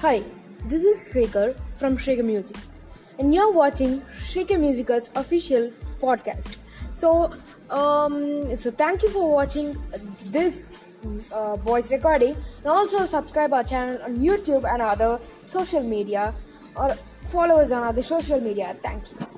Hi, this is Shrekar from Shrekar Music, and you're watching Shrekar Musical's official podcast. So, um, so thank you for watching this uh, voice recording, and also subscribe our channel on YouTube and other social media, or follow us on other social media. Thank you.